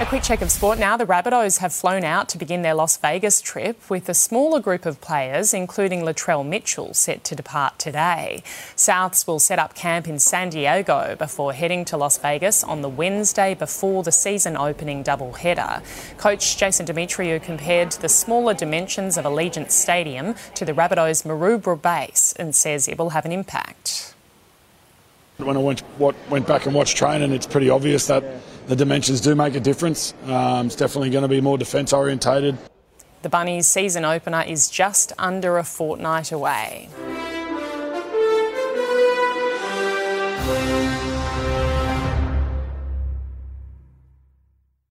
A quick check of sport now. The Rabbitohs have flown out to begin their Las Vegas trip with a smaller group of players, including Latrell Mitchell, set to depart today. Souths will set up camp in San Diego before heading to Las Vegas on the Wednesday before the season opening doubleheader. Coach Jason Demetriou compared the smaller dimensions of Allegiant Stadium to the Rabbitohs' Maroubra base and says it will have an impact. When I went, what, went back and watched training, it's pretty obvious that the dimensions do make a difference. Um, it's definitely going to be more defence orientated. The Bunnies' season opener is just under a fortnight away.